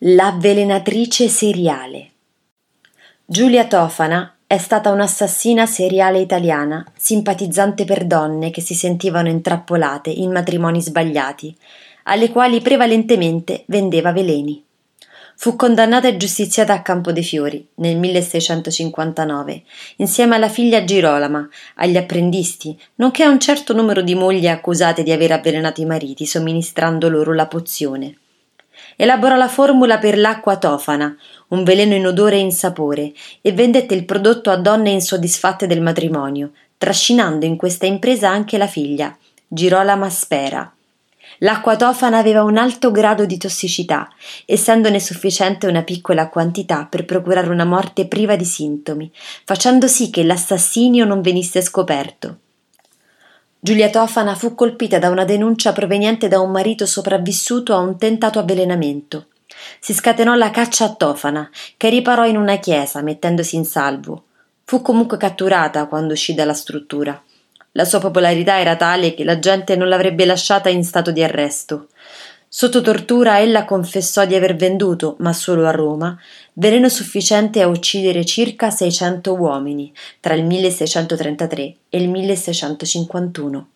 L'avvelenatrice seriale. Giulia Tofana è stata un'assassina seriale italiana, simpatizzante per donne che si sentivano intrappolate in matrimoni sbagliati, alle quali prevalentemente vendeva veleni. Fu condannata e giustiziata a Campo dei Fiori nel 1659, insieme alla figlia Girolama, agli apprendisti, nonché a un certo numero di mogli accusate di aver avvelenato i mariti somministrando loro la pozione elaborò la formula per l'acqua tofana, un veleno in odore e in sapore, e vendette il prodotto a donne insoddisfatte del matrimonio, trascinando in questa impresa anche la figlia, Girola Maspera. L'acqua tofana aveva un alto grado di tossicità, essendone sufficiente una piccola quantità per procurare una morte priva di sintomi, facendo sì che l'assassinio non venisse scoperto. Giulia Tofana fu colpita da una denuncia proveniente da un marito sopravvissuto a un tentato avvelenamento. Si scatenò la caccia a Tofana, che riparò in una chiesa, mettendosi in salvo. Fu comunque catturata quando uscì dalla struttura. La sua popolarità era tale che la gente non l'avrebbe lasciata in stato di arresto. Sotto tortura ella confessò di aver venduto, ma solo a Roma, veleno sufficiente a uccidere circa 600 uomini tra il 1633 e il 1651.